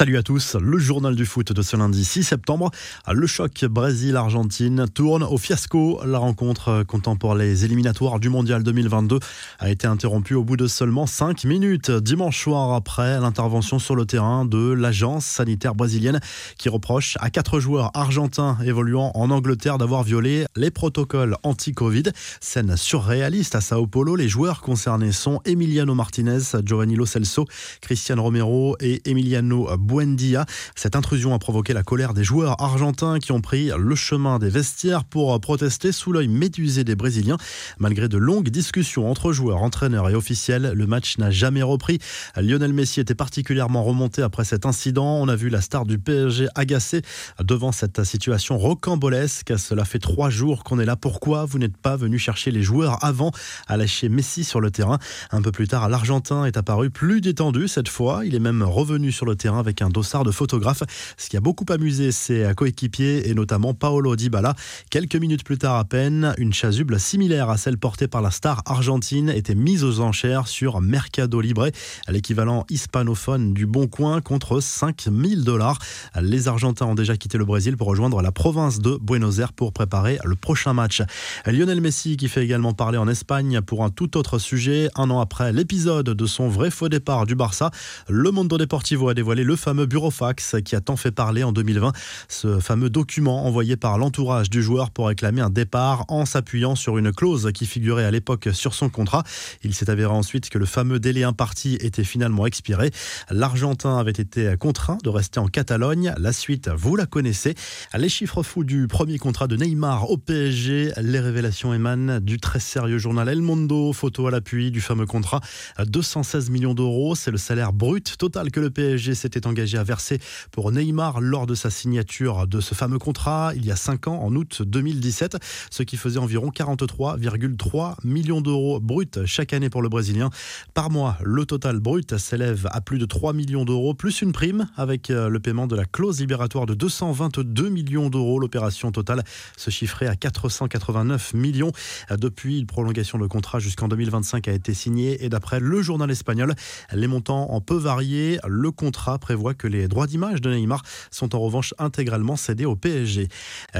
Salut à tous, le journal du foot de ce lundi 6 septembre. Le choc Brésil-Argentine tourne au fiasco. La rencontre comptant pour les éliminatoires du Mondial 2022 a été interrompue au bout de seulement 5 minutes. Dimanche soir après l'intervention sur le terrain de l'agence sanitaire brésilienne qui reproche à quatre joueurs argentins évoluant en Angleterre d'avoir violé les protocoles anti-Covid. Scène surréaliste à Sao Paulo. Les joueurs concernés sont Emiliano Martinez, Giovanni Lo Celso, Cristian Romero et Emiliano Buendia. Cette intrusion a provoqué la colère des joueurs argentins qui ont pris le chemin des vestiaires pour protester sous l'œil médusé des Brésiliens. Malgré de longues discussions entre joueurs, entraîneurs et officiels, le match n'a jamais repris. Lionel Messi était particulièrement remonté après cet incident. On a vu la star du PSG agacée devant cette situation rocambolesque. Cela fait trois jours qu'on est là. Pourquoi vous n'êtes pas venu chercher les joueurs avant à lâcher Messi sur le terrain? Un peu plus tard, l'Argentin est apparu plus détendu cette fois. Il est même revenu sur le terrain avec avec un dossard de photographe. Ce qui a beaucoup amusé ses coéquipiers et notamment Paolo Dybala. Quelques minutes plus tard à peine, une chasuble similaire à celle portée par la star argentine était mise aux enchères sur Mercado Libre, l'équivalent hispanophone du Bon Coin contre 5000 dollars. Les Argentins ont déjà quitté le Brésil pour rejoindre la province de Buenos Aires pour préparer le prochain match. Lionel Messi qui fait également parler en Espagne pour un tout autre sujet. Un an après l'épisode de son vrai faux départ du Barça, le Mundo Deportivo a dévoilé le fameux burofax qui a tant fait parler en 2020. Ce fameux document envoyé par l'entourage du joueur pour réclamer un départ en s'appuyant sur une clause qui figurait à l'époque sur son contrat. Il s'est avéré ensuite que le fameux délai imparti était finalement expiré. L'Argentin avait été contraint de rester en Catalogne. La suite, vous la connaissez. Les chiffres fous du premier contrat de Neymar au PSG. Les révélations émanent du très sérieux journal El Mundo. Photo à l'appui du fameux contrat. 216 millions d'euros. C'est le salaire brut total que le PSG s'était engagé à verser pour Neymar lors de sa signature de ce fameux contrat il y a 5 ans, en août 2017, ce qui faisait environ 43,3 millions d'euros bruts chaque année pour le Brésilien. Par mois, le total brut s'élève à plus de 3 millions d'euros, plus une prime avec euh, le paiement de la clause libératoire de 222 millions d'euros. L'opération totale se chiffrait à 489 millions. Depuis, une prolongation de contrat jusqu'en 2025 a été signée et d'après le journal espagnol, les montants en peu variés. Le contrat prévoit que les droits d'image de Neymar sont en revanche intégralement cédés au PSG.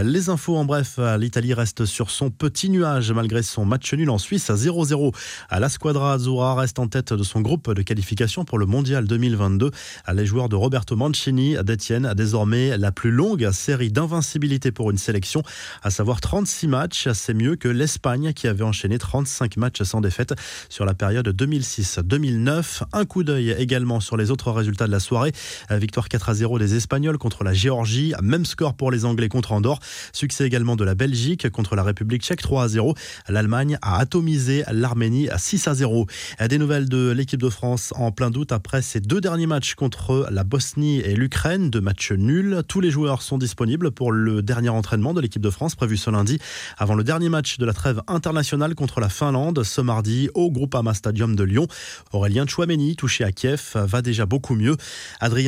Les infos en bref, l'Italie reste sur son petit nuage malgré son match nul en Suisse à 0-0. La Squadra Azzurra reste en tête de son groupe de qualification pour le Mondial 2022. Les joueurs de Roberto Mancini détiennent désormais la plus longue série d'invincibilité pour une sélection, à savoir 36 matchs. C'est mieux que l'Espagne qui avait enchaîné 35 matchs sans défaite sur la période 2006-2009. Un coup d'œil également sur les autres résultats de la soirée. Euh, victoire 4 à 0 des Espagnols contre la Géorgie. Même score pour les Anglais contre Andorre. Succès également de la Belgique contre la République tchèque 3 à 0. L'Allemagne a atomisé l'Arménie à 6 à 0. Euh, des nouvelles de l'équipe de France en plein doute après ces deux derniers matchs contre la Bosnie et l'Ukraine. Deux matchs nuls. Tous les joueurs sont disponibles pour le dernier entraînement de l'équipe de France prévu ce lundi avant le dernier match de la trêve internationale contre la Finlande ce mardi au Groupama Stadium de Lyon. Aurélien Chouameni, touché à Kiev, va déjà beaucoup mieux.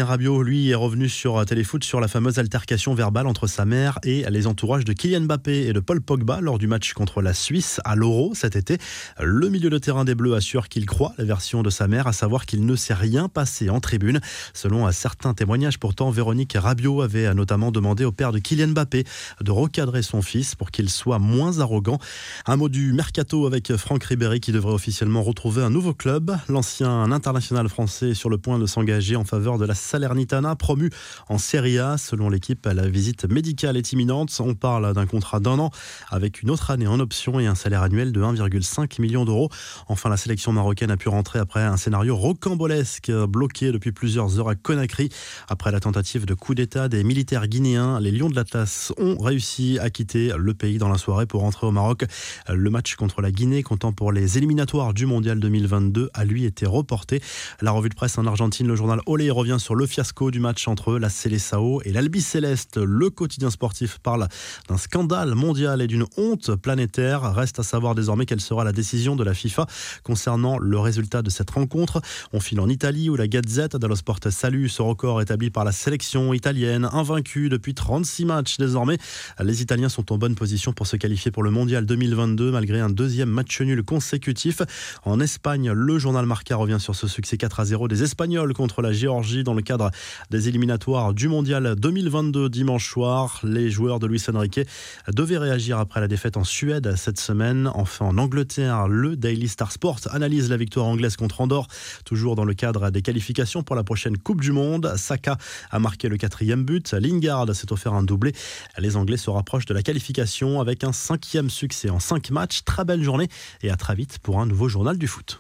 Rabiot, lui, est revenu sur Téléfoot sur la fameuse altercation verbale entre sa mère et les entourages de Kylian Mbappé et de Paul Pogba lors du match contre la Suisse à l'Euro cet été. Le milieu de terrain des Bleus assure qu'il croit la version de sa mère, à savoir qu'il ne s'est rien passé en tribune. Selon certains témoignages, pourtant, Véronique Rabiot avait notamment demandé au père de Kylian Mbappé de recadrer son fils pour qu'il soit moins arrogant. Un mot du mercato avec Franck Ribéry qui devrait officiellement retrouver un nouveau club. L'ancien international français est sur le point de s'engager en faveur de la Salernitana, promu en Serie A. Selon l'équipe, la visite médicale est imminente. On parle d'un contrat d'un an avec une autre année en option et un salaire annuel de 1,5 million d'euros. Enfin, la sélection marocaine a pu rentrer après un scénario rocambolesque bloqué depuis plusieurs heures à Conakry. Après la tentative de coup d'État des militaires guinéens, les Lions de l'Atlas ont réussi à quitter le pays dans la soirée pour rentrer au Maroc. Le match contre la Guinée, comptant pour les éliminatoires du Mondial 2022, a lui été reporté. La revue de presse en Argentine, le journal Olé revient le fiasco du match entre la Célessao et l'Albi Céleste. Le quotidien sportif parle d'un scandale mondial et d'une honte planétaire. Reste à savoir désormais quelle sera la décision de la FIFA concernant le résultat de cette rencontre. On file en Italie où la Gazette dello Sport salue ce record établi par la sélection italienne, invaincue depuis 36 matchs désormais. Les Italiens sont en bonne position pour se qualifier pour le mondial 2022 malgré un deuxième match nul consécutif. En Espagne, le journal Marca revient sur ce succès 4 à 0 des Espagnols contre la Géorgie dans le cadre des éliminatoires du mondial 2022 dimanche soir. Les joueurs de Luis Enrique devaient réagir après la défaite en Suède cette semaine. Enfin, en Angleterre, le Daily Star Sport analyse la victoire anglaise contre Andorre, toujours dans le cadre des qualifications pour la prochaine Coupe du Monde. Saka a marqué le quatrième but. Lingard s'est offert un doublé. Les Anglais se rapprochent de la qualification avec un cinquième succès en cinq matchs. Très belle journée et à très vite pour un nouveau journal du foot.